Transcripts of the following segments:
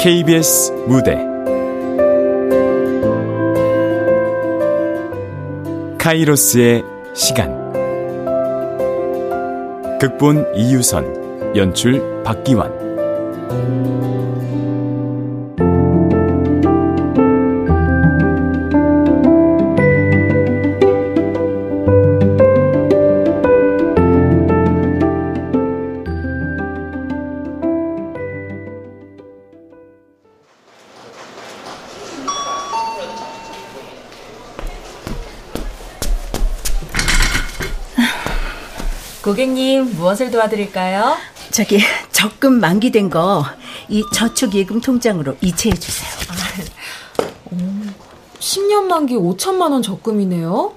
KBS 무대. 카이로스의 시간. 극본 이유선 연출 박기환 고객님, 무엇을 도와드릴까요? 저기 적금 만기된 거 이 저축예금 통장으로 이체해 주세요. 아, 오, 10년 만기 5천만 원 적금이네요.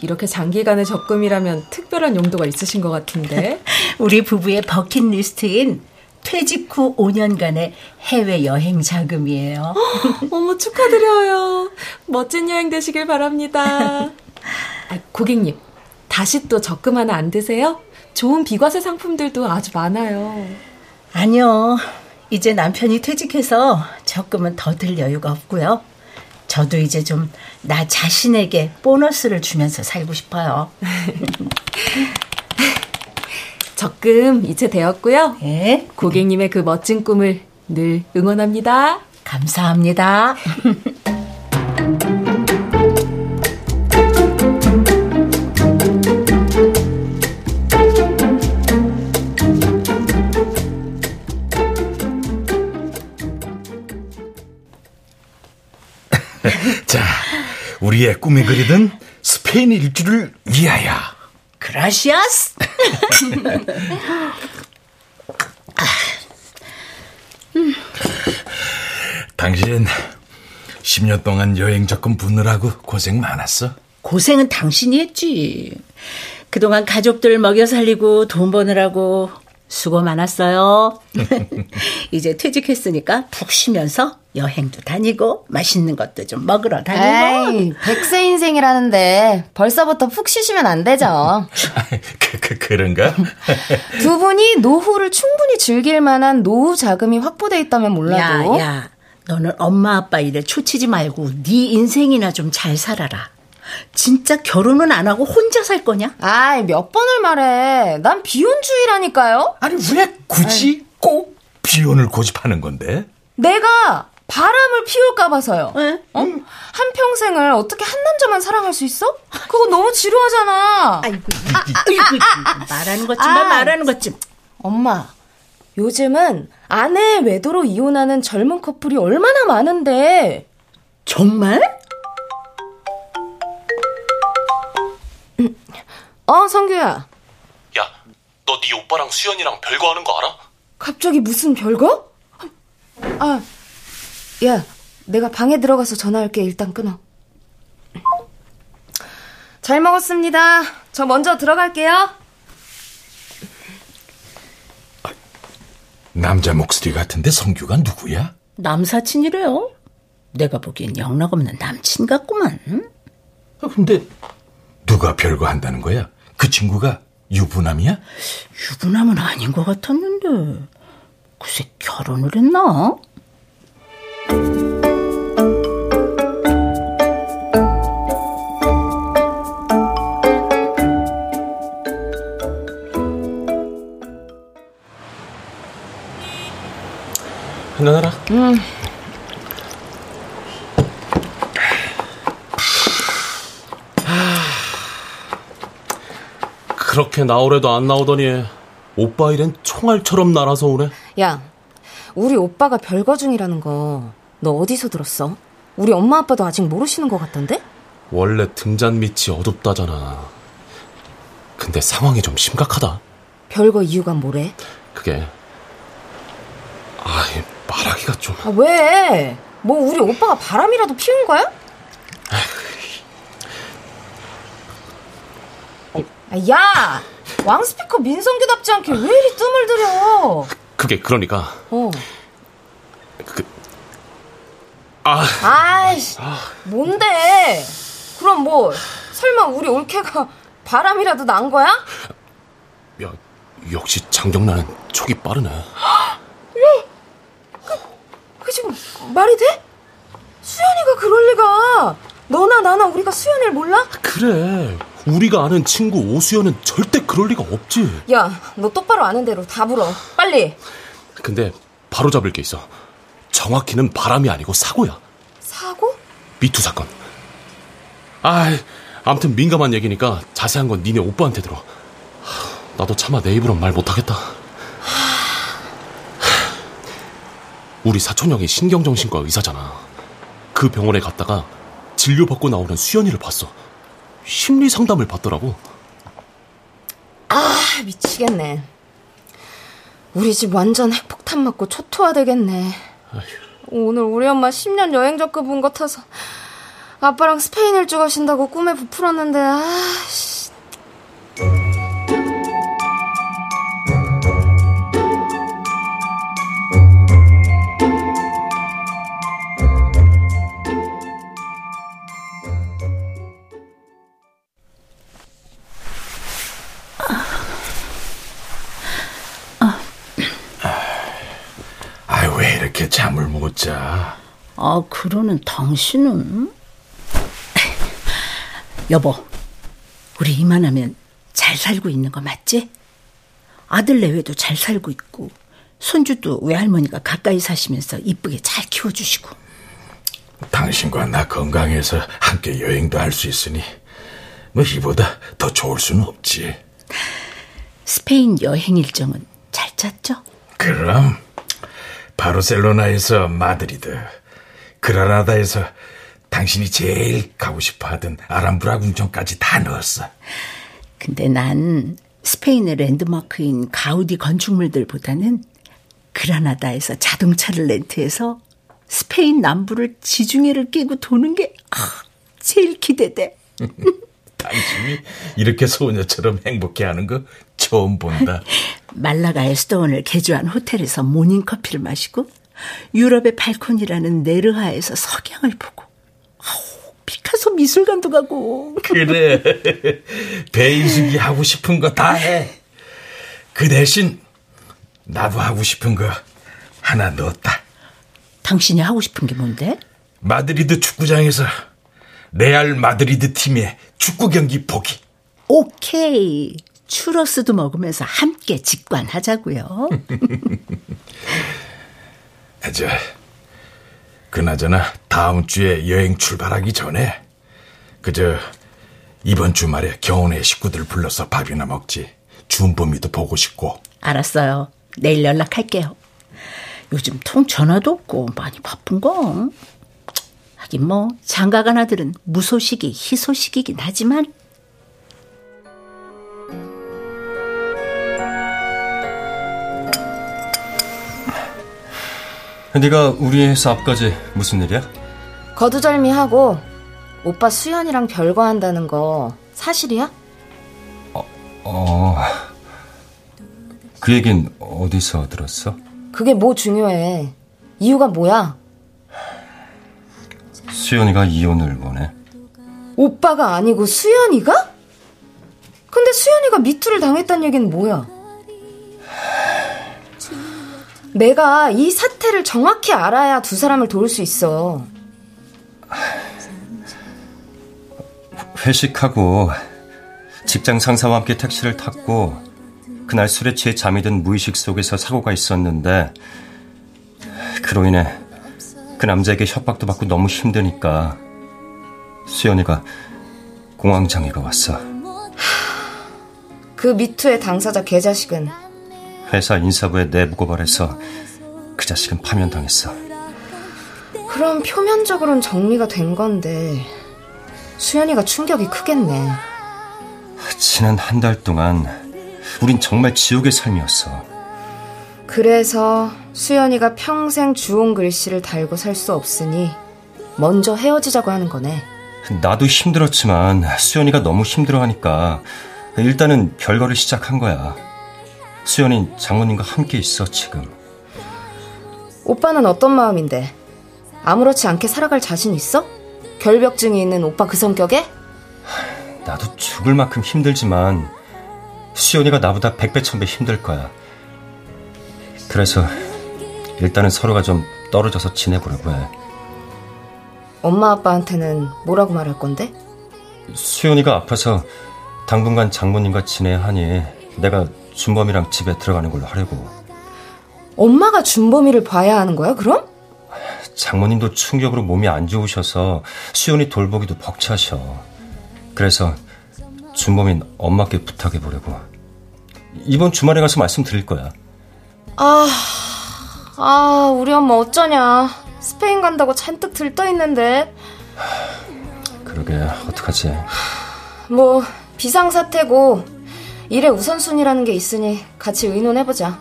이렇게 장기간의 적금이라면 특별한 용도가 있으신 것 같은데. 우리 부부의 버킷리스트인 퇴직 후 5년간의 해외 여행 자금이에요. 어머 축하드려요. 멋진 여행 되시길 바랍니다. 아, 고객님, 다시 또 적금 하나 안 드세요? 좋은 비과세 상품들도 아주 많아요. 아니요. 이제 남편이 퇴직해서 적금은 더 들 여유가 없고요. 저도 이제 좀 나 자신에게 보너스를 주면서 살고 싶어요. 적금 이체 되었고요. 네. 고객님의 그 멋진 꿈을 늘 응원합니다. 감사합니다. 우리의 꿈에 그리던 스페인 일주를 위하여. 그라시아스. 당신 10년 동안 여행 적금 붓느라고 고생 많았어. 고생은 당신이 했지. 그동안 가족들 먹여 살리고 돈 버느라고 수고 많았어요. 이제 퇴직했으니까 푹 쉬면서 여행도 다니고 맛있는 것도 좀 먹으러 다니고. 에이, 백세 인생이라는데 벌써부터 푹 쉬시면 안 되죠. 그, 그, 그런가? 두 분이 노후를 충분히 즐길 만한 노후 자금이 확보돼 있다면 몰라도. 야, 야. 너는 엄마 아빠 일에 초치지 말고 네 인생이나 좀 잘 살아라. 진짜 결혼은 안 하고 혼자 살 거냐? 아이, 몇 번을 말해. 난 비혼주의라니까요? 아니, 왜 굳이 꼭 비혼을 고집하는 건데? 내가 바람을 피울까 봐서요. 네? 어? 한 평생을 어떻게 한 남자만 사랑할 수 있어? 그거 너무 지루하잖아. 아이고, 아, 아, 아, 말하는 것 좀, 아, 말하는 것 좀. 엄마, 요즘은 아내의 외도로 이혼하는 젊은 커플이 얼마나 많은데. 정말? 어, 성규야. 야, 너 네 오빠랑 수연이랑 별거 하는 거 알아? 갑자기 무슨 별거? 아, 야, 내가 방에 들어가서 전화할게. 일단 끊어. 잘 먹었습니다. 저 먼저 들어갈게요. 남자 목소리 같은데 성규가 누구야? 남사친이래요. 내가 보기엔 영락없는 남친 같구만. 아, 근데 누가 별거 한다는 거야? 그 친구가 유부남이야? 유부남은 아닌 것 같았는데 글쎄 결혼을 했나? 한잔해라. 음. 그렇게 나오래도 안 나오더니 오빠 일엔 총알처럼 날아서 오네. 야, 우리 오빠가 별거 중이라는 거 너 어디서 들었어? 우리 엄마 아빠도 아직 모르시는 것 같던데? 원래 등잔 밑이 어둡다잖아. 근데 상황이 좀 심각하다. 별거 이유가 뭐래? 그게 아 말하기가 좀. 아, 왜? 뭐 우리 오빠가 바람이라도 피운 거야? 아, 야! 왕스피커 민성규답지 않게 왜 이리 뜸을 들여? 그게 그러니까 어. 그 아, 아이씨, 뭔데? 그럼 뭐 설마 우리 올케가 바람이라도 난 거야? 야, 역시 장경란은 촉이 빠르네. 그 지금 말이 돼? 수연이가 그럴 리가. 너나 나나 우리가 수연이를 몰라? 그래. 우리가 아는 친구 오수연은 절대 그럴 리가 없지. 야, 너 똑바로 아는 대로 다 불어. 빨리. 근데 바로 잡을 게 있어. 정확히는 바람이 아니고 사고야. 사고? 미투 사건. 아, 아무튼 민감한 얘기니까 자세한 건 니네 오빠한테 들어. 나도 차마 내 입으론 말 못하겠다. 우리 사촌 형이 신경정신과 의사잖아. 그 병원에 갔다가 진료받고 나오는 수연이를 봤어. 심리 상담을 받더라고. 아, 미치겠네. 우리 집 완전 핵폭탄 맞고 초토화 되겠네. 오늘 우리 엄마 10년 여행 적금 본것 같아서 아빠랑 스페인 일주 가신다고 꿈에 부풀었는데 아씨. 이, 이렇게 잠을 못 자? 아, 그러는 당신은? 여보, 우리 이만하면 잘 살고 있는 거 맞지? 아들 내외도 잘 살고 있고, 손주도 외할머니가 가까이 사시면서 이쁘게 잘 키워주시고. 당신과 나 건강해서 함께 여행도 할 수 있으니, 뭐, 이보다 더 좋을 수는 없지. 스페인 여행 일정은 잘 짰죠? 그럼, 바르셀로나에서 마드리드, 그라나다에서 당신이 제일 가고 싶어 하던 알람브라 궁전까지 다 넣었어. 근데 난 스페인의 랜드마크인 가우디 건축물들보다는 그라나다에서 자동차를 렌트해서 스페인 남부를 지중해를 끼고 도는 게 아, 제일 기대돼. 당신이 이렇게 소녀처럼 행복해하는 거 처음 본다. 말라가 에스더원을 개조한 호텔에서 모닝커피를 마시고 유럽의 발콘이라는 네르하에서 석양을 보고 아우, 피카소 미술관도 가고 그래. 배이숙이 하고 싶은 거 다 해. 그 대신 나도 하고 싶은 거 하나 넣었다. 당신이 하고 싶은 게 뭔데? 마드리드 축구장에서 레알 마드리드 팀의 축구 경기 보기. 오케이. 추러스도 먹으면서 함께 직관하자고요. 저, 그나저나 다음 주에 여행 출발하기 전에 그저 이번 주말에 경원의 식구들 불러서 밥이나 먹지. 준범이도 보고 싶고. 알았어요. 내일 연락할게요. 요즘 통 전화도 없고 많이 바쁜 거. 하긴 뭐 장가간 아들은 무소식이 희소식이긴 하지만 네가 우리 회사 앞까지 무슨 일이야? 거두절미하고 오빠 수연이랑 별거한다는 거 사실이야? 어. 그 얘긴 어디서 들었어? 그게 뭐 중요해? 이유가 뭐야? 수연이가 이혼을 원해. 오빠가 아니고 수연이가? 근데 수연이가 미투를 당했다는 얘기는 뭐야? 내가 이 사태를 정확히 알아야 두 사람을 도울 수 있어. 회식하고 직장 상사와 함께 택시를 탔고 그날 술에 취해 잠이 든 무의식 속에서 사고가 있었는데 그로 인해 그 남자에게 협박도 받고 너무 힘드니까 수연이가 공황장애가 왔어. 그 미투의 당사자 개자식은 회사 인사부에 내부 고발해서 그 자식은 파면당했어. 그럼 표면적으로는 정리가 된 건데 수연이가 충격이 크겠네. 지난 한 달 동안 우린 정말 지옥의 삶이었어. 그래서 수연이가 평생 주홍 글씨를 달고 살 수 없으니 먼저 헤어지자고 하는 거네. 나도 힘들었지만 수연이가 너무 힘들어하니까 일단은 결과를 시작한 거야. 수연이 장모님과 함께 있어 지금. 오빠는 어떤 마음인데? 아무렇지 않게 살아갈 자신 있어? 결벽증이 있는 오빠 그 성격에? 나도 죽을 만큼 힘들지만 수연이가 나보다 백배 천배 힘들 거야. 그래서 일단은 서로가 좀 떨어져서 지내보려고 해. 엄마 아빠한테는 뭐라고 말할 건데? 수연이가 아파서 당분간 장모님과 지내야 하니 내가 준범이랑 집에 들어가는 걸로 하려고. 엄마가 준범이를 봐야 하는 거야, 그럼? 장모님도 충격으로 몸이 안 좋으셔서 수연이 돌보기도 벅차셔. 그래서 준범인 엄마께 부탁해 보려고. 이번 주말에 가서 말씀드릴 거야. 아, 아, 우리 엄마 어쩌냐. 스페인 간다고 잔뜩 들떠 있는데. 그러게, 어떡하지? 뭐, 비상사태고, 일의 우선순위라는 게 있으니 같이 의논해보자.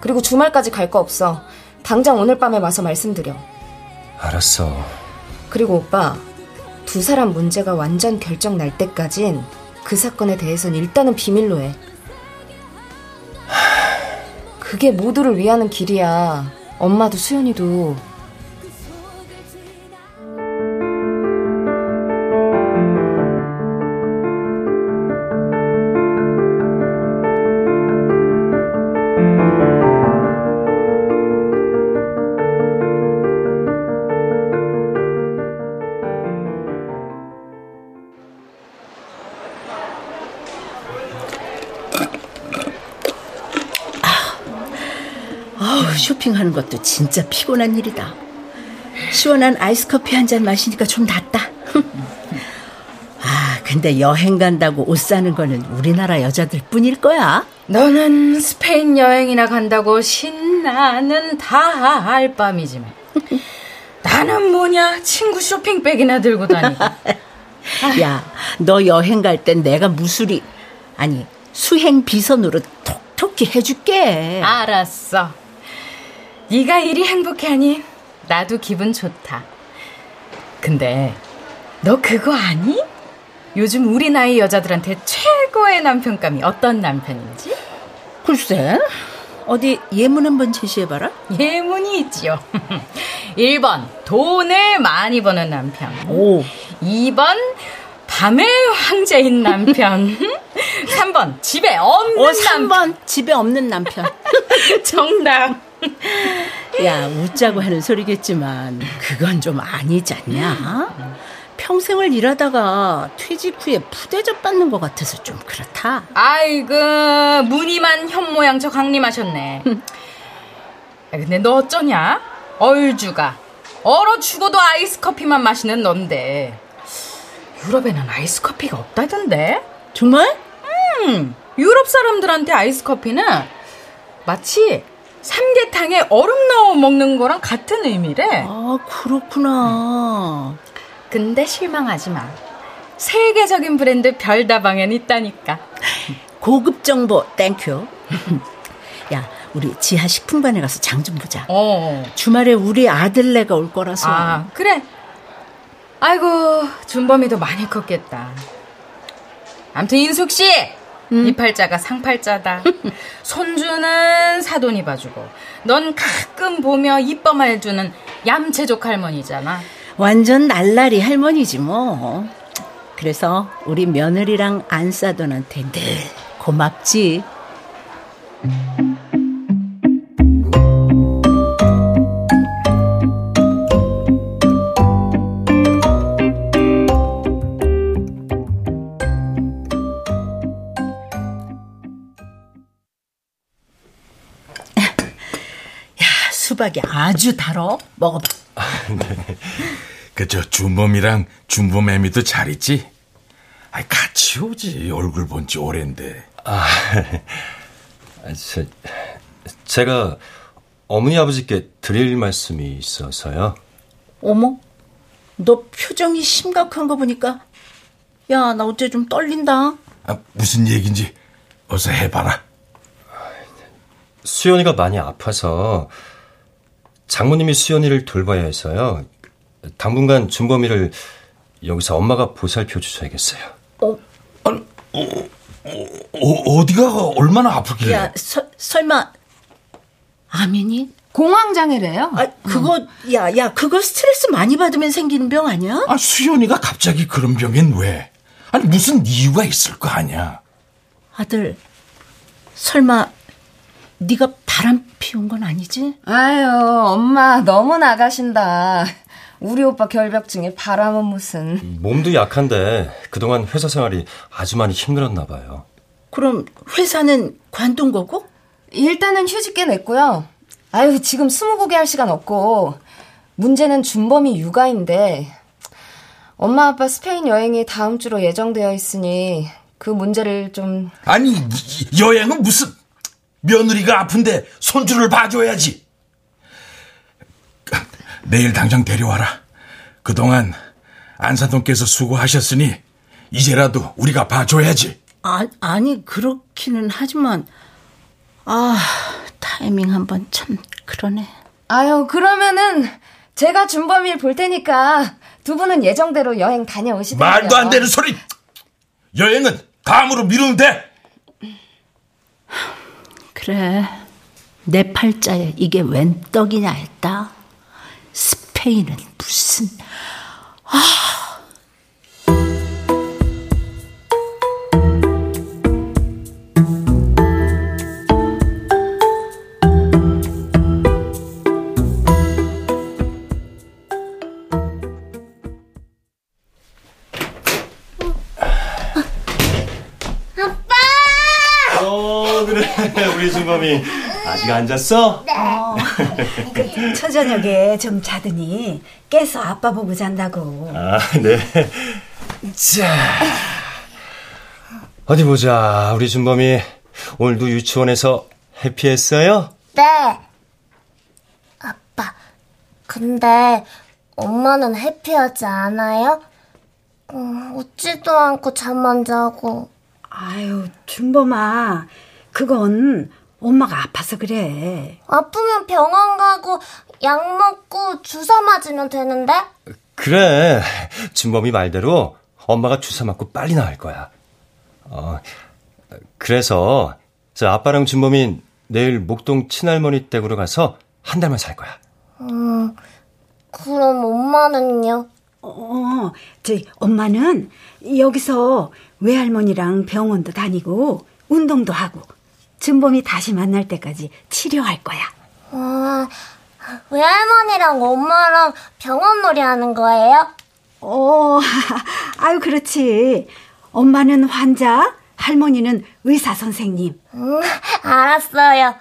그리고 주말까지 갈 거 없어. 당장 오늘 밤에 와서 말씀드려. 알았어. 그리고 오빠, 두 사람 문제가 완전 결정 날 때까진 그 사건에 대해선 일단은 비밀로 해. 그게 모두를 위하는 길이야. 엄마도 수연이도. 쇼핑하는 것도 진짜 피곤한 일이다. 시원한 아이스 커피 한 잔 마시니까 좀 낫다. 아, 근데 여행 간다고 옷 사는 거는 우리나라 여자들 뿐일 거야. 너는 스페인 여행이나 간다고 신나는 다 알밤이지만 나는 뭐냐 친구 쇼핑백이나 들고 다니고 야, 너 여행 갈 땐 내가 무술이 아니 수행 비선으로 톡톡히 해줄게. 알았어 네가 일이 행복해하니 나도 기분 좋다 근데 너 그거 아니? 요즘 우리 나이 여자들한테 최고의 남편감이 어떤 남편인지? 글쎄, 어디 예문 한번 제시해봐라. 예문이 있지요 1번 돈을 많이 버는 남편 오, 2번 밤의 황제인 남편 3번 집에 없는 어, 남편 3번 집에 없는 남편. 정답 야, 웃자고 하는 소리겠지만 그건 좀 아니지 않냐? 평생을 일하다가 퇴직 후에 푸대접 받는 것 같아서 좀 그렇다. 아이고 무늬만 현모양 저 강림하셨네 아, 근데 너 어쩌냐 얼죽아 얼어 죽어도 아이스 커피만 마시는 넌데 유럽에는 아이스 커피가 없다던데 정말? 음, 유럽 사람들한테 아이스 커피는 마치 삼계탕에 얼음 넣어 먹는 거랑 같은 의미래 아, 그렇구나. 근데 실망하지 마 세계적인 브랜드 별다방엔 있다니까 고급 정보 thank you. 야, 우리 지하 식품관에 가서 장 좀 보자. 어. 주말에 우리 아들네가 올 거라서. 아, 그래. 아이고, 준범이도 많이 컸겠다. 암튼 인숙 씨, 이 팔자가 상팔자다. 손주는 사돈이 봐주고, 넌 가끔 보며 이뻐만 해주는 얌체족 할머니잖아. 완전 날라리 할머니지 뭐. 그래서 우리 며느리랑 안사돈한테 늘 고맙지. 수박이 아주 달어. 먹어봐. 그저 준범이랑 준범애미도 잘 있지? 아 같이 오지. 얼굴 본 지 오랜데. 아, 저, 제가 어머니 아버지께 드릴 말씀이 있어서요. 어머, 너 표정이 심각한 거 보니까, 야, 나 어째 좀 떨린다. 아, 무슨 얘긴지 어서 해봐라. 수연이가 많이 아파서 장모님이 수연이를 돌봐야 해서요. 당분간 준범이를 여기서 엄마가 보살펴 주셔야겠어요. 어, 디가 얼마나 아프길래? 야, 서, 설마, 아민이? 공황장애래요? 아, 그거, 야, 야, 그거 스트레스 많이 받으면 생기는 병 아니야? 아, 수연이가 갑자기 그런 병엔 왜? 아니 무슨 이유가 있을 거 아니야? 아들, 설마, 네가 바람 피운 건 아니지? 아유, 엄마 너무 나가신다. 우리 오빠 결벽증에 바람은 무슨. 몸도 약한데 그동안 회사 생활이 아주 많이 힘들었나 봐요. 그럼 회사는 관둔 거고? 일단은 휴직계 냈고요. 아유, 지금 스무고개 할 시간 없고. 문제는 준범이 육아인데 엄마 아빠 스페인 여행이 다음 주로 예정되어 있으니 그 문제를 좀 아니 여행은 무슨 며느리가 아픈데 손주를 봐줘야지. 내일 당장 데려와라. 그동안 안산동께서 수고하셨으니 이제라도 우리가 봐줘야지. 아, 아니 그렇기는 하지만 아 타이밍 한번 참 그러네. 아유 그러면은 제가 준범이를 볼 테니까 두 분은 예정대로 여행 다녀오시든요. 말도 안 되는 소리. 여행은 다음으로 미루면 돼. 그래. 내 팔자에 이게 웬 떡이냐 했다. 스페인은 무슨 아. 준범이 아직 안 잤어? 그 초저녁에 좀 자더니 깨서 아빠 보고 잔다고. 아, 네. 자. 어디 보자. 우리 준범이 오늘도 유치원에서 해피했어요? 네. 아빠, 근데 엄마는 해피하지 않아요? 음, 웃지도 않고 잠만 자고. 아유, 준범아. 그건 엄마가 아파서 그래. 아프면 병원 가고 약 먹고 주사 맞으면 되는데? 그래. 준범이 말대로 엄마가 주사 맞고 빨리 나을 거야. 어, 그래서 저 아빠랑 준범이 내일 목동 친할머니 댁으로 가서 한 달만 살 거야. 음, 그럼 엄마는요? 어, 저희 엄마는 여기서 외할머니랑 병원도 다니고 운동도 하고 준범이 다시 만날 때까지 치료할 거야. 아, 외할머니랑 엄마랑 병원 놀이 하는 거예요? 어, 아유, 그렇지. 엄마는 환자, 할머니는 의사 선생님. 음, 알았어요.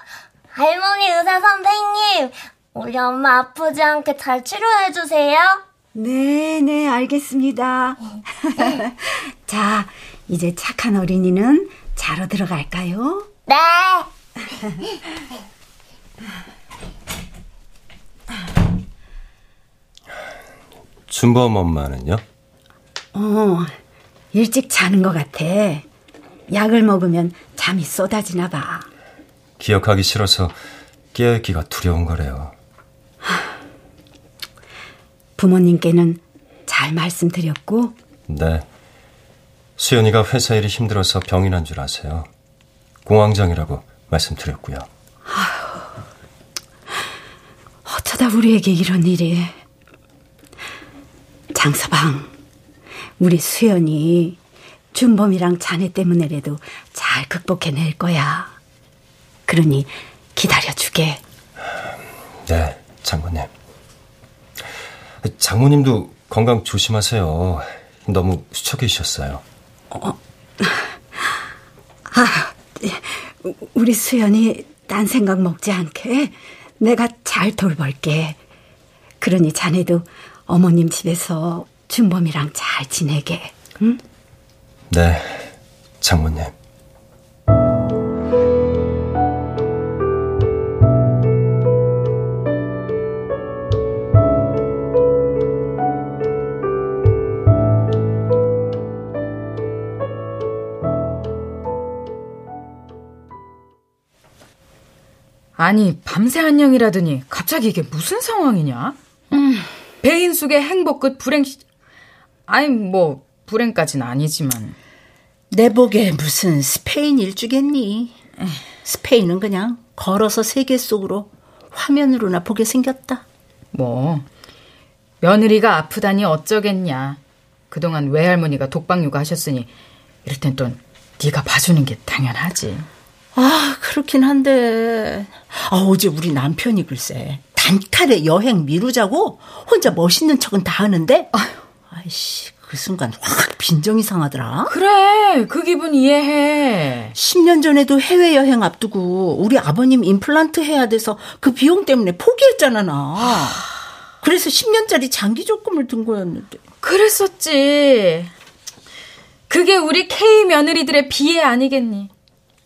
할머니 의사 선생님, 우리 엄마 아프지 않게 잘 치료해 주세요. 네, 네, 알겠습니다. 자, 이제 착한 어린이는 자러 들어갈까요? 네. 준범 엄마는요? 어, 일찍 자는 것 같아. 약을 먹으면 잠이 쏟아지나 봐. 기억하기 싫어서 깨어있기가 두려운 거래요. 부모님께는 잘 말씀드렸고, 네. 수연이가 회사 일이 힘들어서 병이 난 줄 아세요. 공황장애라고 말씀드렸고요. 어쩌다 우리에게 이런 일이. 장서방, 우리 수연이 준범이랑 자네 때문에라도 잘 극복해낼 거야. 그러니 기다려주게. 네, 장모님. 장모님도 건강 조심하세요. 너무 수척해지셨어요. 아, 우리 수연이 딴 생각 먹지 않게 내가 잘 돌볼게. 그러니 자네도 어머님 집에서 준범이랑 잘 지내게. 응? 네, 장모님. 아니 밤새 안녕이라더니 갑자기 이게 무슨 상황이냐? 음. 배인 속의 행복 끝 불행 시... 아니 뭐 불행까지는 아니지만 내 복에 무슨 스페인 일주겠니? 스페인은 그냥 걸어서 세계 속으로 화면으로나 보게 생겼다. 뭐 며느리가 아프다니 어쩌겠냐. 그동안 외할머니가 독박 육아 하셨으니 이럴 땐 또 네가 봐주는 게 당연하지. 아, 그렇긴 한데. 아, 어제 우리 남편이 글쎄, 단칼에 여행 미루자고 혼자 멋있는 척은 다 하는데, 아휴, 아이씨, 그 순간 확 빈정이 상하더라. 그래, 그 기분 이해해. 10년 전에도 해외여행 앞두고 우리 아버님 임플란트 해야 돼서 그 비용 때문에 포기했잖아, 나. 그래서 10년짜리 장기 적금을 든 거였는데. 그랬었지. 그게 우리 K 며느리들의 비애 아니겠니?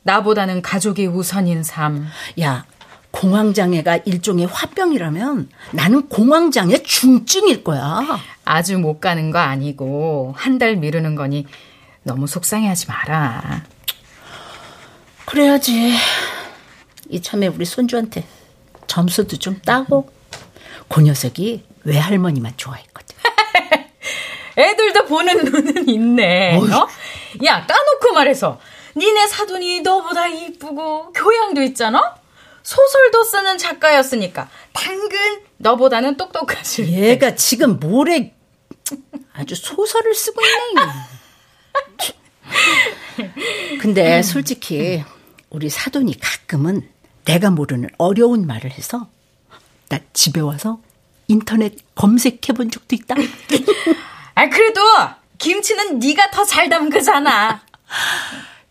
나보다는 가족이 우선인 삶. 야, 공황장애가 일종의 화병이라면 나는 공황장애 중증일 거야. 아주 못 가는 거 아니고 한 달 미루는 거니 너무 속상해하지 마라. 그래야지. 이참에 우리 손주한테 점수도 좀 따고 그 녀석이 외할머니만 좋아했거든. 애들도 보는 눈은 있네. 어? 야, 까놓고 말해서 니네 사돈이 너보다 이쁘고 교양도 있잖아? 소설도 쓰는 작가였으니까 당근 너보다는 똑똑하실 얘가 지금 모래 아주 소설을 쓰고 있네. 근데 솔직히 우리 사돈이 가끔은 내가 모르는 어려운 말을 해서 나 집에 와서 인터넷 검색해 본 적도 있다. 아 그래도 김치는 네가 더 잘 담그잖아.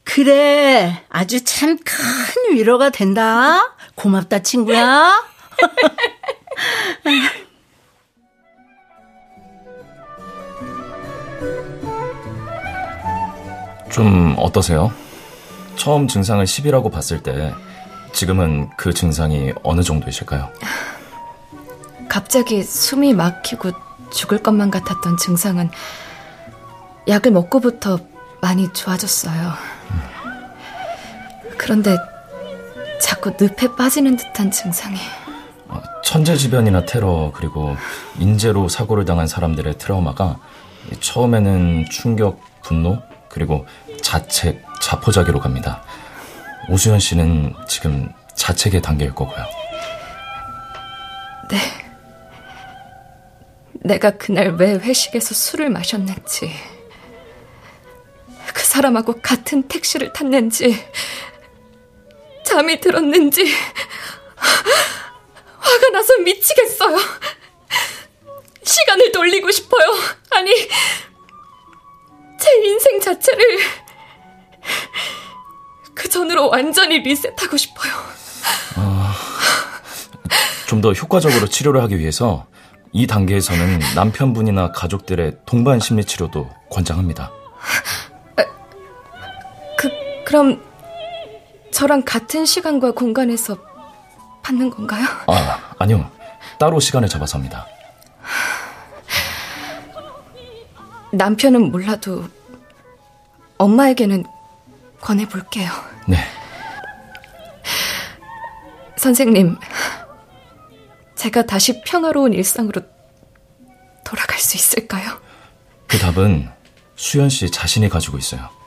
그래, 아주 참 큰 위로가 된다. 고맙다, 친구야. 좀 어떠세요? 처음 증상을 10이라고 봤을 때 지금은 그 증상이 어느 정도이실까요? 갑자기 숨이 막히고 죽을 것만 같았던 증상은 약을 먹고부터 많이 좋아졌어요. 그런데 자꾸 늪에 빠지는 듯한 증상이. 어, 천재지변이나 테러 그리고 인재로 사고를 당한 사람들의 트라우마가 처음에는 충격, 분노 그리고 자책, 자포자기로 갑니다. 오수연 씨는 지금 자책의 단계일 거고요. 네. 내가 그날 왜 회식에서 술을 마셨는지, 그 사람하고 같은 택시를 탔는지, 잠이 들었는지, 화가 나서 미치겠어요. 시간을 돌리고 싶어요. 아니, 제 인생 자체를 그 전으로 완전히 리셋하고 싶어요. 어, 좀더 효과적으로 치료를 하기 위해서 이 단계에서는 남편분이나 가족들의 동반 심리 치료도 권장합니다. 그 그럼 저랑 같은 시간과 공간에서 받는 건가요? 아, 아니요. 따로 시간을 잡아서 합니다. 남편은 몰라도 엄마에게는 권해볼게요. 네. 선생님, 제가 다시 평화로운 일상으로 돌아갈 수 있을까요? 그 답은 수연 씨 자신이 가지고 있어요.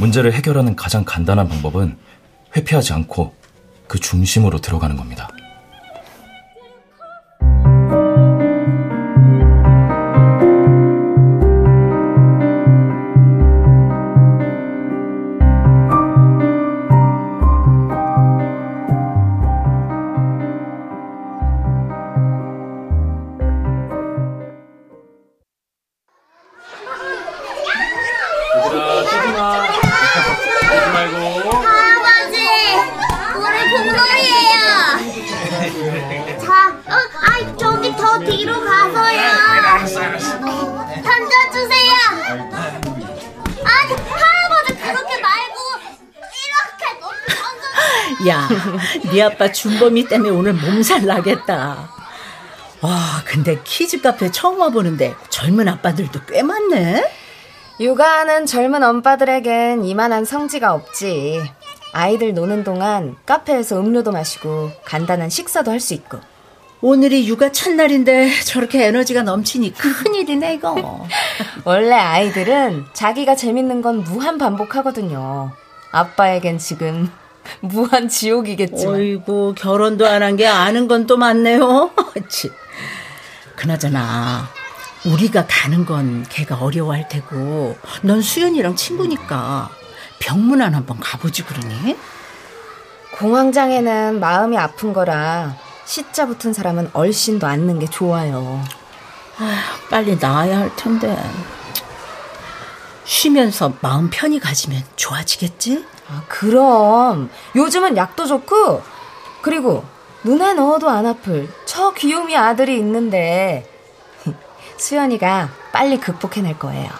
문제를 해결하는 가장 간단한 방법은 회피하지 않고 그 중심으로 들어가는 겁니다. 준범이 때문에 오늘 몸살 나겠다. 와, 근데 키즈 카페 처음 와보는데 젊은 아빠들도 꽤 많네? 육아하는 젊은 엄빠들에겐 이만한 성지가 없지. 아이들 노는 동안 카페에서 음료도 마시고 간단한 식사도 할 수 있고. 오늘이 육아 첫날인데 저렇게 에너지가 넘치니 큰일이네, 이거. 원래 아이들은 자기가 재밌는 건 무한 반복하거든요. 아빠에겐 지금 무한 지옥이겠지만. 어이구, 결혼도 안 한 게 아는 건 또 많네요. 그나저나, 우리가 가는 건 걔가 어려워할 테고, 넌 수연이랑 친구니까 병문안 한번 가보지 그러니? 공황장애는 마음이 아픈 거라 시자 붙은 사람은 얼씬도 않는 게 좋아요. 아, 빨리 나아야 할 텐데. 쉬면서 마음 편히 가지면 좋아지겠지? 아, 그럼 요즘은 약도 좋고 그리고 눈에 넣어도 안 아플 저 귀요미 아들이 있는데 수연이가 빨리 극복해낼 거예요.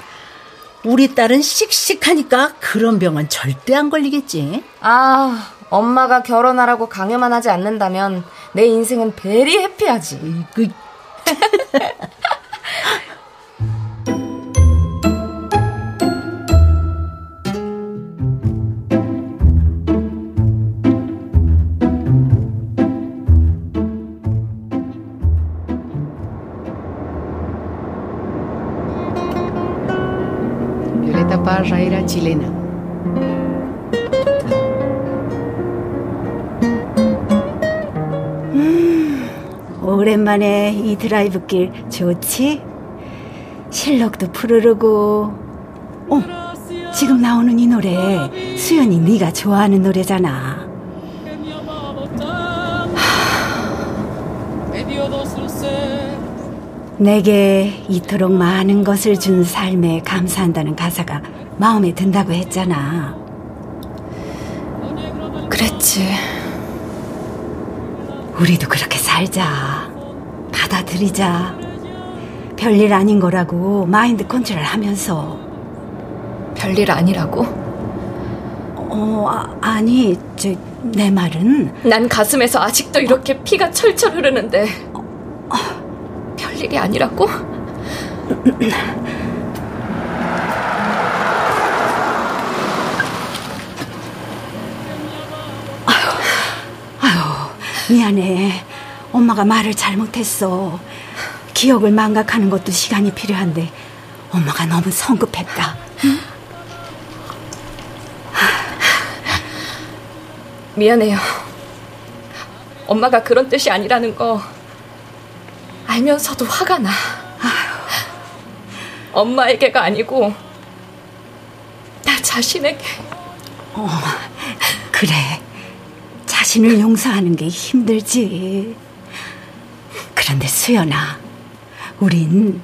우리 딸은 씩씩하니까 그런 병은 절대 안 걸리겠지. 아, 엄마가 결혼하라고 강요만 하지 않는다면 내 인생은 베리 해피하지. 그 chilena. 음, 오랜만에 이 드라이브길 좋지? 실력도 푸르르고. 어, 지금 나오는 이 노래 수연이 네가 좋아하는 노래잖아. 내게 이토록 많은 것을 준 삶에 감사한다는 가사가 마음에 든다고 했잖아. 그랬지. 우리도 그렇게 살자. 받아들이자. 별일 아닌 거라고 마인드 컨트롤 하면서. 별일 아니라고? 어, 아, 아니, 저, 내 말은. 난 가슴에서 아직도 이렇게 피가 철철 흐르는데. 별일이 아니라고? 아유, 미안해. 엄마가 말을 잘못했어. 기억을 망각하는 것도 시간이 필요한데 엄마가 너무 성급했다. 응? 미안해요. 엄마가 그런 뜻이 아니라는 거 알면서도 화가 나. 엄마에게가 아니고 나 자신에게. 어, 그래. 자신을 용서하는 게 힘들지. 그런데 수연아, 우린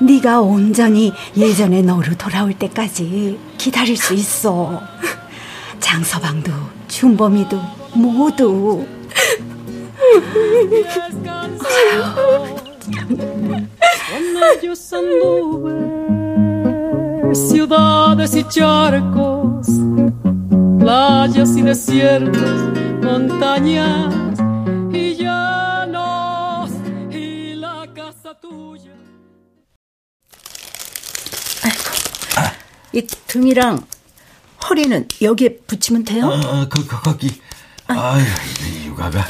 네가 온전히 예전의 너로 돌아올 때까지 기다릴 수 있어. 장서방도 준범이도 모두. ciudades y charcos, playas y desiertos, montañas y llanos y la casa tuya. 아이고, 이 등이랑 허리는 여기에 붙이면 돼요? 어, 그, 그, 거기. 아유, 이 육아가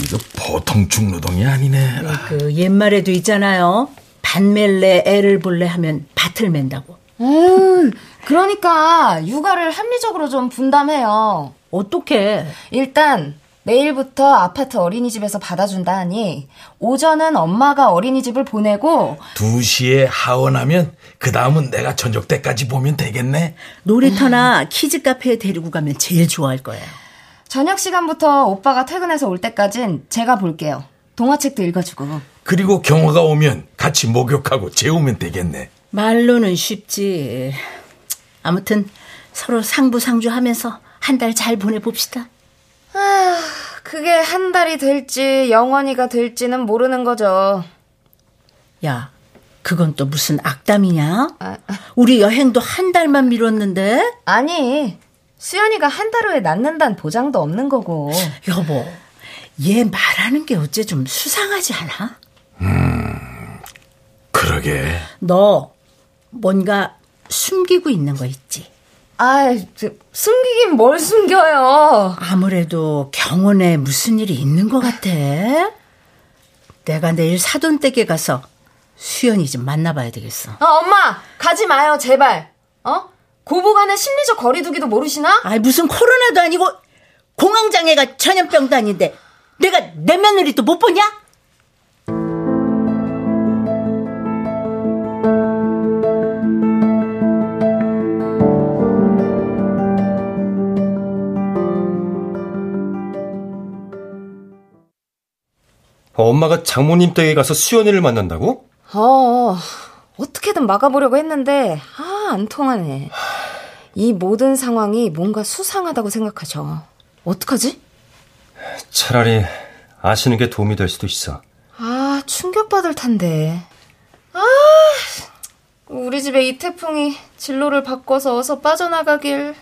이거 보통 중노동이 아니네. 네, 그 옛말에도 있잖아요. 밭 맬래 애를 볼래 하면 밭을 맨다고. 음, 그러니까 육아를 합리적으로 좀 분담해요. 어떻게? 일단 내일부터 아파트 어린이집에서 받아준다 하니 오전은 엄마가 어린이집을 보내고 2시에 하원하면 그 다음은 내가 저녁 때까지 보면 되겠네. 놀이터나 음. 키즈 카페에 데리고 가면 제일 좋아할 거예요. 저녁 시간부터 오빠가 퇴근해서 올 때까진 제가 볼게요. 동화책도 읽어주고. 그리고 경호가 오면 같이 목욕하고 재우면 되겠네. 말로는 쉽지. 아무튼 서로 상부상조하면서 한 달 잘 보내봅시다. 아, 그게 한 달이 될지 영원히가 될지는 모르는 거죠. 야, 그건 또 무슨 악담이냐? 아, 우리 여행도 한 달만 미뤘는데? 아니, 수연이가 한 달 후에 낫는다는 보장도 없는 거고. 여보, 얘 말하는 게 어째 좀 수상하지 않아? 음, 그러게. 너 뭔가 숨기고 있는 거 있지? 아, 숨기긴 뭘 숨겨요. 아무래도 경원에 무슨 일이 있는 것 같아. 내가 내일 사돈 댁에 가서 수연이 좀 만나봐야 되겠어. 아, 엄마! 가지 마요, 제발. 어? 고부 간의 심리적 거리두기도 모르시나? 아이, 무슨 코로나도 아니고 공황장애가 전염병도 아닌데 내가 내 며느리 또 못 보냐? 엄마가 장모님 댁에 가서 수연이를 만난다고? 어, 어떻게든 막아보려고 했는데, 아, 안 통하네. 이 모든 상황이 뭔가 수상하다고 생각하죠. 어떡하지? 차라리 아시는 게 도움이 될 수도 있어. 아, 충격받을 텐데. 아, 우리 집에 이 태풍이 진로를 바꿔서 어서 빠져나가길.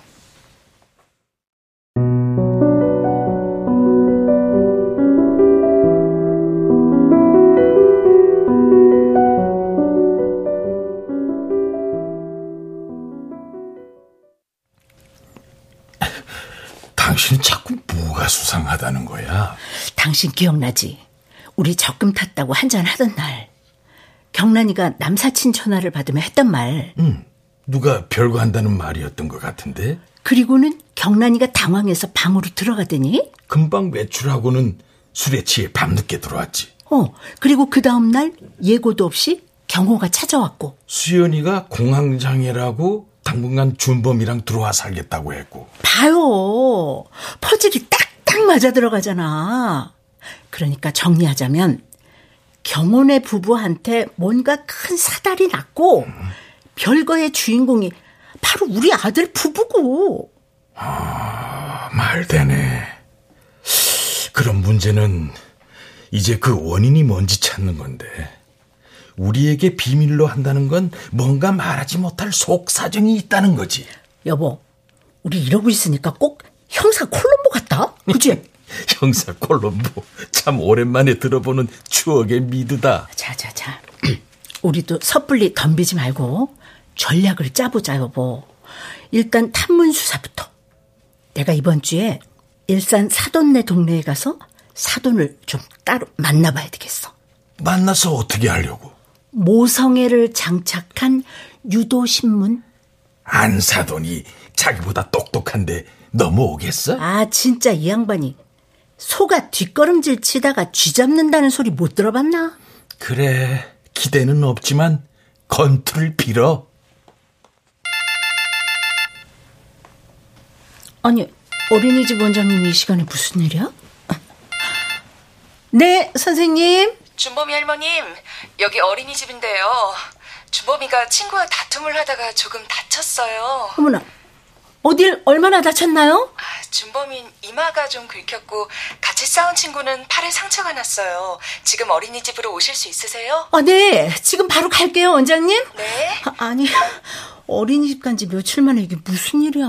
당신 기억나지? 우리 적금 탔다고 한잔 하던 날. 경란이가 남사친 전화를 받으며 했던 말. 응. 누가 별거 한다는 말이었던 것 같은데? 그리고는 경란이가 당황해서 방으로 들어가더니 금방 외출하고는 술에 취해 밤늦게 들어왔지. 어, 그리고 그 다음날 예고도 없이 경호가 찾아왔고 수연이가 공황장애라고 당분간 준범이랑 들어와 살겠다고 했고. 봐요. 퍼즐이 딱딱 맞아 들어가잖아. 그러니까 정리하자면 경혼의 부부한테 뭔가 큰 사달이 났고 별거의 주인공이 바로 우리 아들 부부고. 아, 말되네. 그럼 문제는 이제 그 원인이 뭔지 찾는 건데. 우리에게 비밀로 한다는 건 뭔가 말하지 못할 속사정이 있다는 거지. 여보, 우리 이러고 있으니까 꼭 형사 콜롬보 같다? 그치? 형사 콜롬보. 참 오랜만에 들어보는 추억의 미드다. 자, 자, 자. 우리도 섣불리 덤비지 말고 전략을 짜보자, 여보. 일단 탐문 수사부터. 내가 이번 주에 일산 사돈네 동네에 가서 사돈을 좀 따로 만나봐야 되겠어. 만나서 어떻게 하려고? 모성애를 장착한 유도신문? 안사돈이 자기보다 똑똑한데 넘어오겠어? 아, 진짜 이 양반이 소가 뒷걸음질 치다가 쥐 잡는다는 소리 못 들어봤나? 그래, 기대는 없지만 건투를 빌어. 아니, 어린이집 원장님이 이 시간에 무슨 일이야? 네, 선생님. 준범이 할머님, 여기 어린이집인데요. 준범이가 친구와 다툼을 하다가 조금 다쳤어요. 어머나, 어딜 얼마나 다쳤나요? 아, 준범이 이마가 좀 긁혔고 같이 싸운 친구는 팔에 상처가 났어요. 지금 어린이집으로 오실 수 있으세요? 아, 네. 지금 바로 갈게요, 원장님. 네. 아, 니 어린이집 간 지 며칠 만에 이게 무슨 일이야.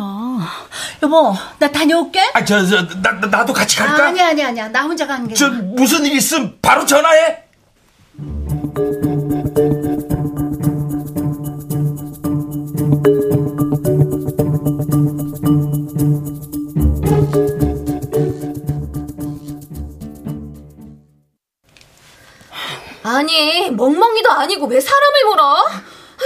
여보, 나 다녀올게. 아, 저, 저, 나, 나도 같이 갈까? 아, 아니야, 아니야, 아니야. 나 혼자 가는 게. 저, 무슨 일 있으면 바로 전화해! 멍멍이도 아니고 왜 사람을 물어?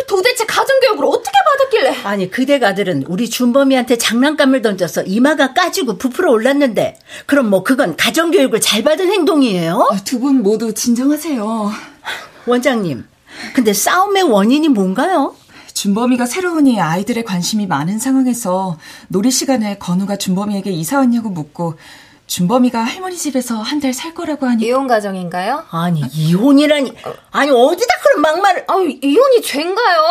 도대체 가정교육을 어떻게 받았길래? 아니, 그대 가들은 우리 준범이한테 장난감을 던져서 이마가 까지고 부풀어 올랐는데, 그럼 뭐 그건 가정교육을 잘 받은 행동이에요? 두 분 모두 진정하세요. 원장님, 근데 싸움의 원인이 뭔가요? 준범이가 새로우니 아이들의 관심이 많은 상황에서 놀이 시간에 건우가 준범이에게 이사 왔냐고 묻고 준범이가 할머니 집에서 한 달 살 거라고 하니 이혼 가정인가요? 아니 이혼이라니 아니 어디다 그런 막말을 아 이혼이 죄인가요?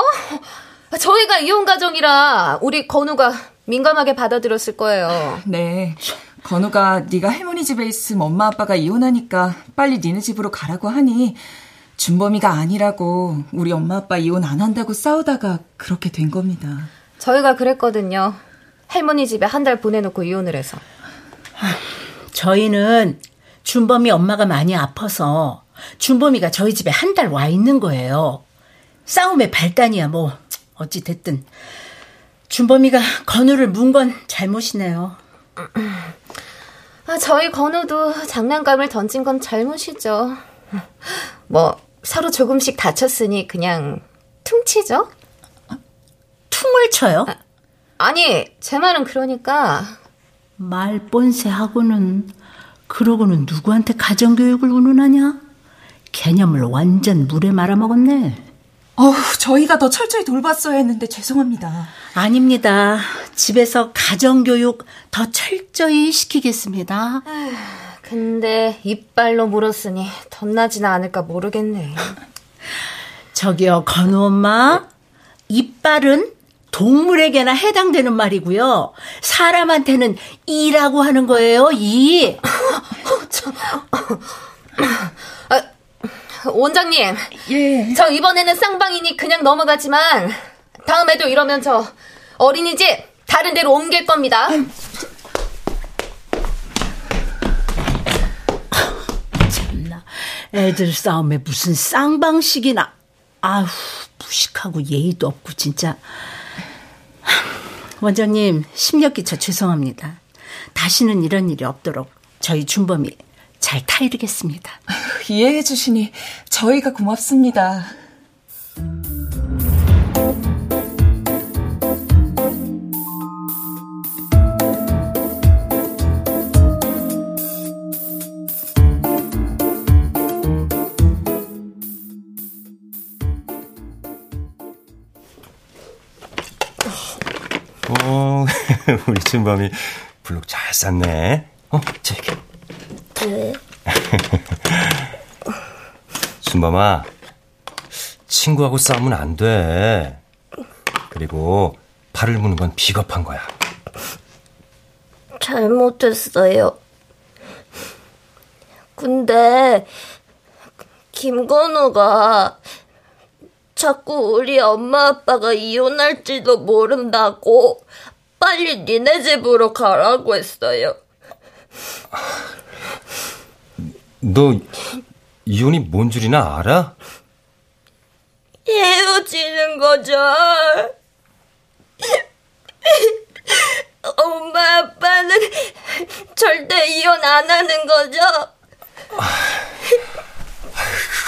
저희가 이혼 가정이라 우리 건우가 민감하게 받아들였을 거예요. 네. 건우가 네가 할머니 집에 있음 엄마 아빠가 이혼하니까 빨리 니네 집으로 가라고 하니 준범이가 아니라고 우리 엄마 아빠 이혼 안 한다고 싸우다가 그렇게 된 겁니다. 저희가 그랬거든요. 할머니 집에 한 달 보내놓고 이혼을 해서. 저희는 준범이 엄마가 많이 아파서 준범이가 저희 집에 한 달 와 있는 거예요. 싸움의 발단이야 뭐 어찌 됐든 준범이가 건우를 문 건 잘못이네요. 아, 저희 건우도 장난감을 던진 건 잘못이죠. 뭐 서로 조금씩 다쳤으니 그냥 퉁치죠? 퉁을 쳐요? 아, 아니, 제 말은 그러니까 말 뻔세하고는 그러고는 누구한테 가정교육을 운운하냐? 개념을 완전 물에 말아먹었네. 어우, 저희가 더 철저히 돌봤어야 했는데 죄송합니다. 아닙니다. 집에서 가정교육 더 철저히 시키겠습니다. 근데 이빨로 물었으니 덧나지는 않을까 모르겠네. 저기요, 건우 엄마. 이빨은 동물에게나 해당되는 말이고요. 사람한테는 이라고 하는 거예요, 이. 아, 원장님. 예. 저 이번에는 쌍방이니 그냥 넘어가지만 다음에도 이러면 저 어린이집 다른 데로 옮길 겁니다. 참나. 애들 싸움에 무슨 쌍방식이나. 아휴, 무식하고 예의도 없고, 진짜. 원장님, 심력 끼쳐 죄송합니다. 다시는 이런 일이 없도록 저희 준범이 잘 타이르겠습니다. 이해해 주시니 저희가 고맙습니다. 우리 준범이 블록 잘 쌌네. 어, 저기. 네. 준범아, 친구하고 싸우면 안 돼. 그리고 팔을 무는 건 비겁한 거야. 잘못했어요. 근데 김건우가 자꾸 우리 엄마 아빠가 이혼할지도 모른다고 빨리 니네 집으로 가라고 했어요. 너 이혼이 뭔 줄이나 알아? 헤어지는 거죠. 엄마 아빠는 절대 이혼 안 하는 거죠.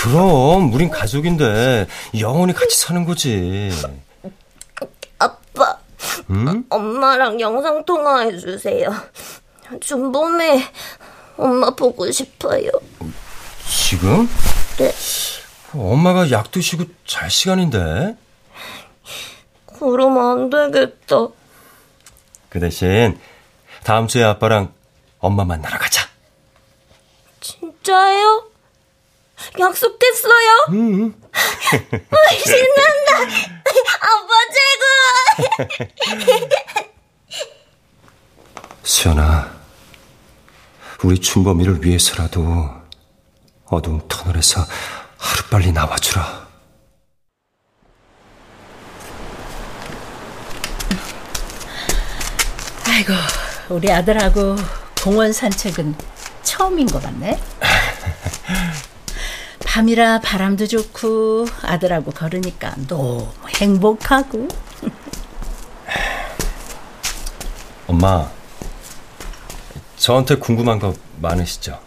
그럼 우린 가족인데 영원히 같이 사는 거지. 아빠, 응? 엄마랑 영상 통화해 주세요. 준범이 엄마 보고 싶어요. 지금? 네. 엄마가 약 드시고 잘 시간인데. 그러면 안 되겠다. 그 대신 다음 주에 아빠랑 엄마 만나러 가자. 진짜요? 약속했어요? 응. 아, 신난다. 아빠 최고. 수연아, 우리 준범이를 위해서라도 어두운 터널에서 하루빨리 나와주라. 아이고, 우리 아들하고 공원 산책은 처음인 것 같네. 밤이라 바람도 좋고 아들하고 걸으니까 너무 행복하고. 엄마, 저한테 궁금한 거 많으시죠?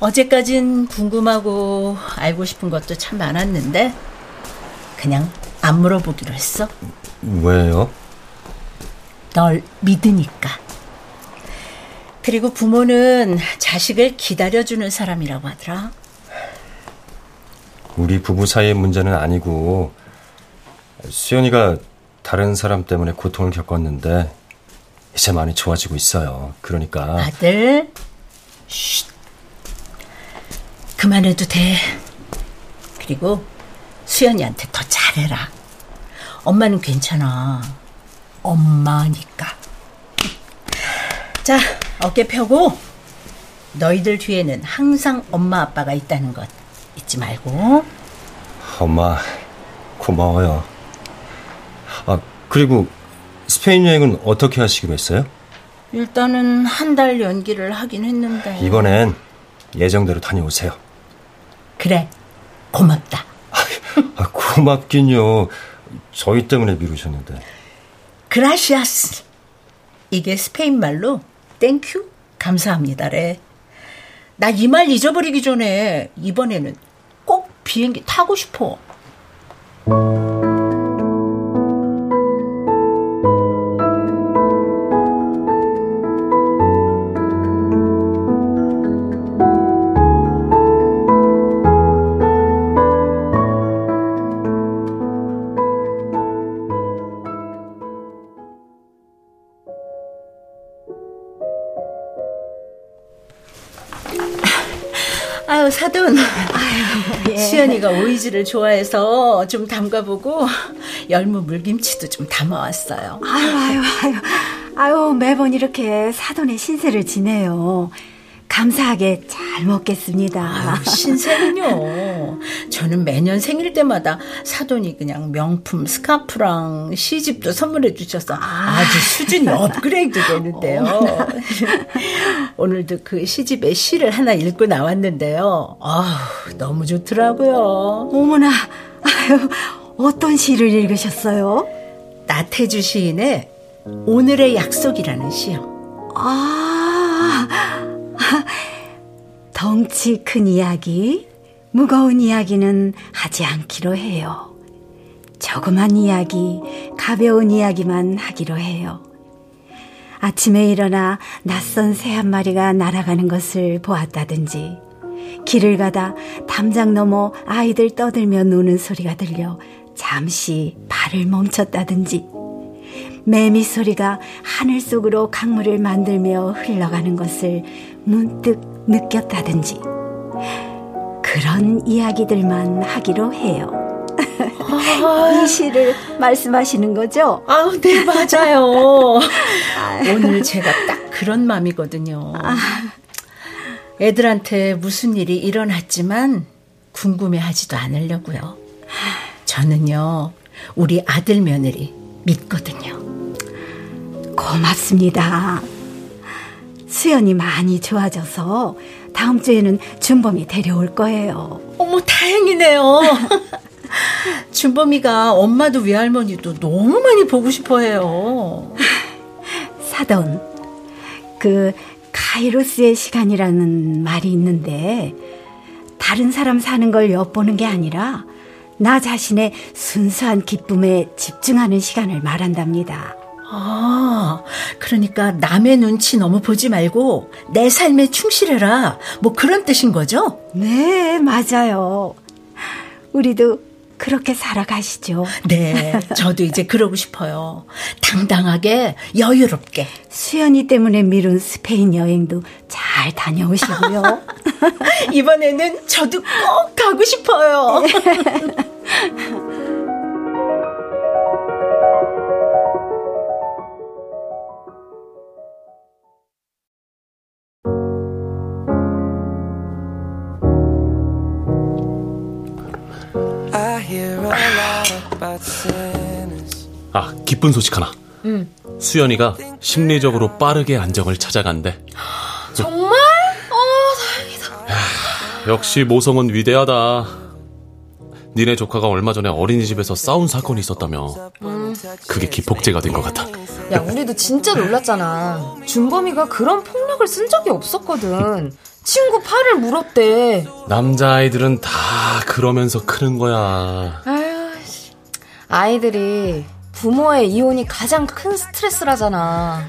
어제까진 궁금하고 알고 싶은 것도 참 많았는데 그냥 안 물어보기로 했어. 왜요? 널 믿으니까. 그리고 부모는 자식을 기다려주는 사람이라고 하더라. 우리 부부 사이의 문제는 아니고 수연이가 다른 사람 때문에 고통을 겪었는데 이제 많이 좋아지고 있어요. 그러니까 아들, 쉿. 그만해도 돼. 그리고 수연이한테 더 잘해라. 엄마는 괜찮아. 엄마니까. 자, 어깨 펴고 너희들 뒤에는 항상 엄마 아빠가 있다는 것 잊지 말고. 엄마 고마워요. 아 그리고 스페인 여행은 어떻게 하시기로 했어요? 일단은 한 달 연기를 하긴 했는데. 이번엔 예정대로 다녀오세요. 그래. 고맙다. 아, 고맙긴요. 저희 때문에 미루셨는데. Gracias. 이게 스페인 말로 thank you 감사합니다래. 나 이 말 잊어버리기 전에 이번에는 꼭 비행기 타고 싶어. 사돈. 아유, 예. 수연이가 오이지를 좋아해서 좀 담가보고 열무 물김치도 좀 담아왔어요. 아유, 아유, 아유. 아유, 매번 이렇게 사돈의 신세를 지내요. 감사하게 잘 먹겠습니다. 아유, 신세는요. 저는 매년 생일 때마다 사돈이 그냥 명품 스카프랑 시집도 선물해 주셔서 아주 수준이 업그레이드 되는데요. 오늘도 그 시집의 시를 하나 읽고 나왔는데요. 아 너무 좋더라고요. 어머나, 아유, 어떤 시를 읽으셨어요? 나태주 시인의 오늘의 약속이라는 시요. 아, 덩치 큰 이야기, 무거운 이야기는 하지 않기로 해요. 조그만 이야기, 가벼운 이야기만 하기로 해요. 아침에 일어나 낯선 새 한 마리가 날아가는 것을 보았다든지, 길을 가다 담장 너머 아이들 떠들며 노는 소리가 들려 잠시 발을 멈췄다든지, 매미 소리가 하늘 속으로 강물을 만들며 흘러가는 것을 문득 느꼈다든지 그런 이야기들만 하기로 해요. 이 시를 말씀하시는 거죠? 아, 네 맞아요. 오늘 제가 딱 그런 마음이거든요. 애들한테 무슨 일이 일어났지만 궁금해하지도 않으려고요. 저는요 우리 아들 며느리 믿거든요. 고맙습니다. 수연이 많이 좋아져서 다음 주에는 준범이 데려올 거예요. 어머, 다행이네요. 준범이가 엄마도 외할머니도 너무 많이 보고 싶어 해요. 사돈, 그 카이로스의 시간이라는 말이 있는데 다른 사람 사는 걸 엿보는 게 아니라 나 자신의 순수한 기쁨에 집중하는 시간을 말한답니다. 아, 그러니까 남의 눈치 너무 보지 말고 내 삶에 충실해라. 뭐 그런 뜻인 거죠? 네, 맞아요. 우리도 그렇게 살아가시죠. 네, 저도 이제 그러고 싶어요. 당당하게, 여유롭게. 수연이 때문에 미룬 스페인 여행도 잘 다녀오시고요. 이번에는 저도 꼭 가고 싶어요. 아, 기쁜 소식 하나. 응. 수연이가 심리적으로 빠르게 안정을 찾아간대. 정말? 어, 다행이다. 역시 모성은 위대하다. 니네 조카가 얼마 전에 어린이집에서 싸운 사건이 있었다며. 음. 그게 기폭제가 된 것 같아. 야, 우리도 진짜 놀랐잖아. 준범이가 그런 폭력을 쓴 적이 없었거든. 친구 팔을 물었대. 남자아이들은 다 그러면서 크는 거야. 아유, 아이들이 부모의 이혼이 가장 큰 스트레스라잖아.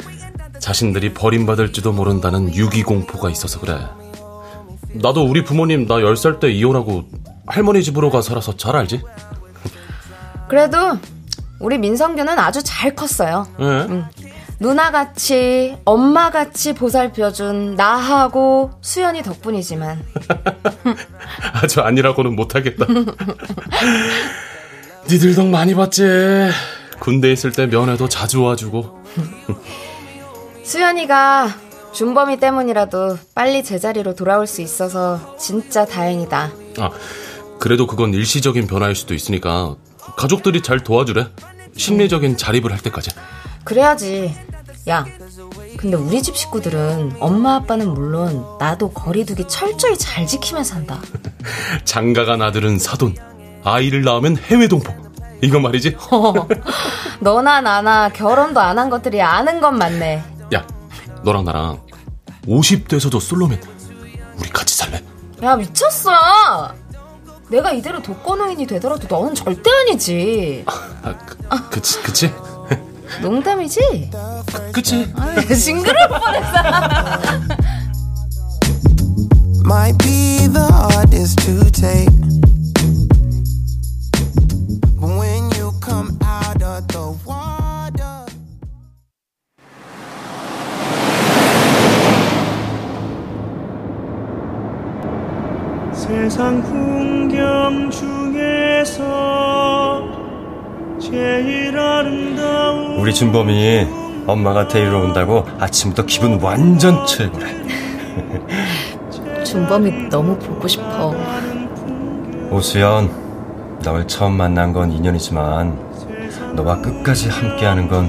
자신들이 버림받을지도 모른다는 유기 공포가 있어서 그래. 나도 우리 부모님 나 10살 때 이혼하고 할머니 집으로 가 살아서 잘 알지? 그래도 우리 민성규는 아주 잘 컸어요. 네. 응. 누나같이 엄마같이 보살펴준 나하고 수연이 덕분이지만 아주 아니라고는 못하겠다. 니들 덕 많이 봤지. 군대 있을 때 면회도 자주 와주고. 수연이가 준범이 때문이라도 빨리 제자리로 돌아올 수 있어서 진짜 다행이다. 아, 그래도 그건 일시적인 변화일 수도 있으니까 가족들이 잘 도와주래. 심리적인 자립을 할 때까지. 그래야지. 야, 근데 우리 집 식구들은 엄마 아빠는 물론 나도 거리두기 철저히 잘 지키면서 산다. 장가간 아들은 사돈, 아이를 낳으면 해외 동포. 이거 말이지? 너나 나나 결혼도 안 한 것들이 아는 건 맞네. 야, 너랑 나랑 50대에서도 솔로면 우리 같이 살래? 야, 미쳤어! 내가 이대로 독거노인이 되더라도 너는 절대 아니지. 아, 그, 그치, 그치? 농담이지? 그, 그치? 아, 징그러울 뻔했어. Might be the hardest to take. 세상 풍경 중에서 제일 아름다운 우리 준범이 엄마가 데리러 온다고 아침부터 기분 완전 최고래. 준범이 너무 보고 싶어. 오수연, 널 처음 만난 건 인연이지만 너와 끝까지 함께하는 건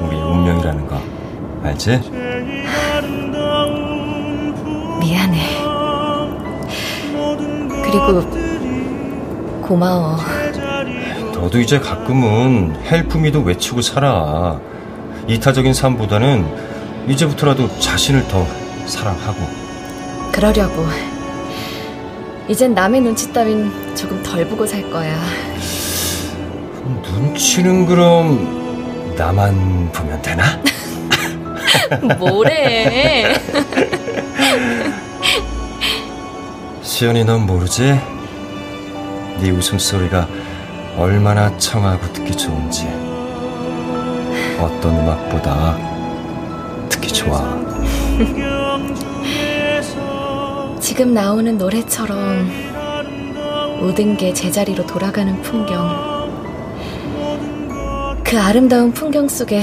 우리의 운명이라는 거 알지? 미안해. 그리고 고마워. 너도 이제 가끔은 헬프미도 외치고 살아. 이타적인 삶보다는 이제부터라도 자신을 더 사랑하고. 그러려고. 이젠 남의 눈치 따윈 조금 덜 보고 살 거야. 눈치는 그럼 나만 보면 되나? 뭐래? 시연이 넌 모르지? 네 웃음소리가 얼마나 청하고 듣기 좋은지 어떤 음악보다 듣기 좋아 지금 나오는 노래처럼 모든 게 제자리로 돌아가는 풍경. 그 아름다운 풍경 속에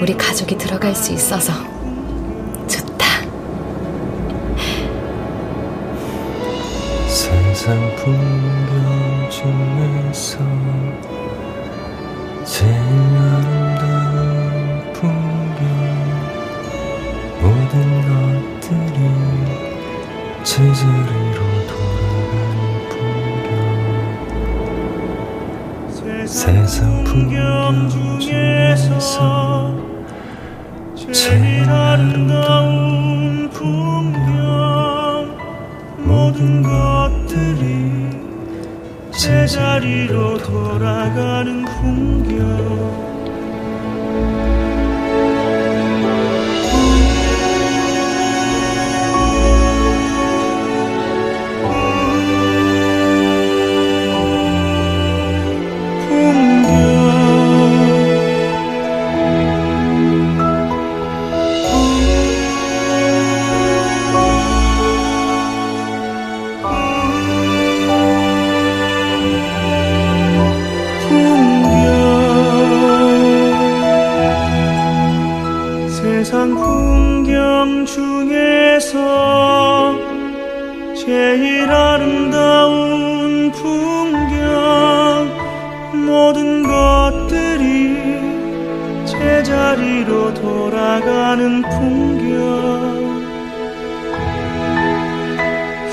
우리 가족이 들어갈 수 있어서 좋다. 세상 풍경 중에서 제일 아름다운 풍경 모든 것들이 제자리 세상 풍경 중에서 제일 아름다운 풍경 모든 것들이 제자리로 돌아가는 풍경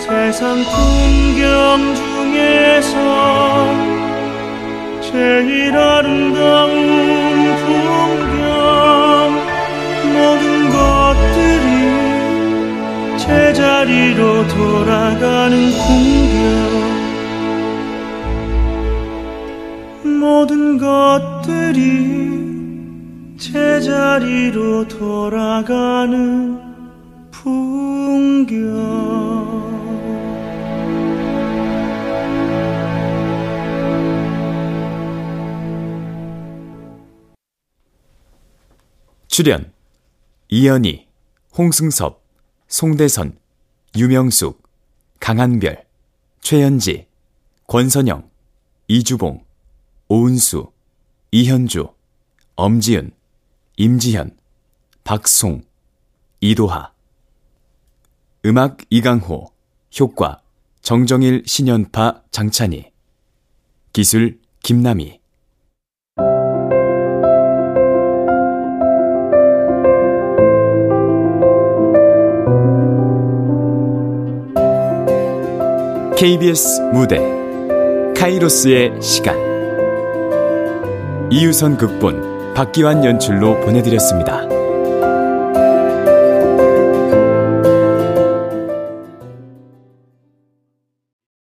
세상 풍경 중에서 제일 아름다운 풍경 모든 것들이 제자리로 돌아가는 풍경. 모든 것들이 제자리로 돌아가는 풍경 출연 이연희, 홍승섭, 송대선, 유명숙, 강한별, 최현지, 권선영, 이주봉, 오은수, 이현주, 엄지은, 임지현, 박송, 이도하. 음악 이강호, 효과 정정일 신연파 장찬희. 기술 김남희 KBS 무대 카이로스의 시간 이유선 극본 박기환 연출로 보내드렸습니다.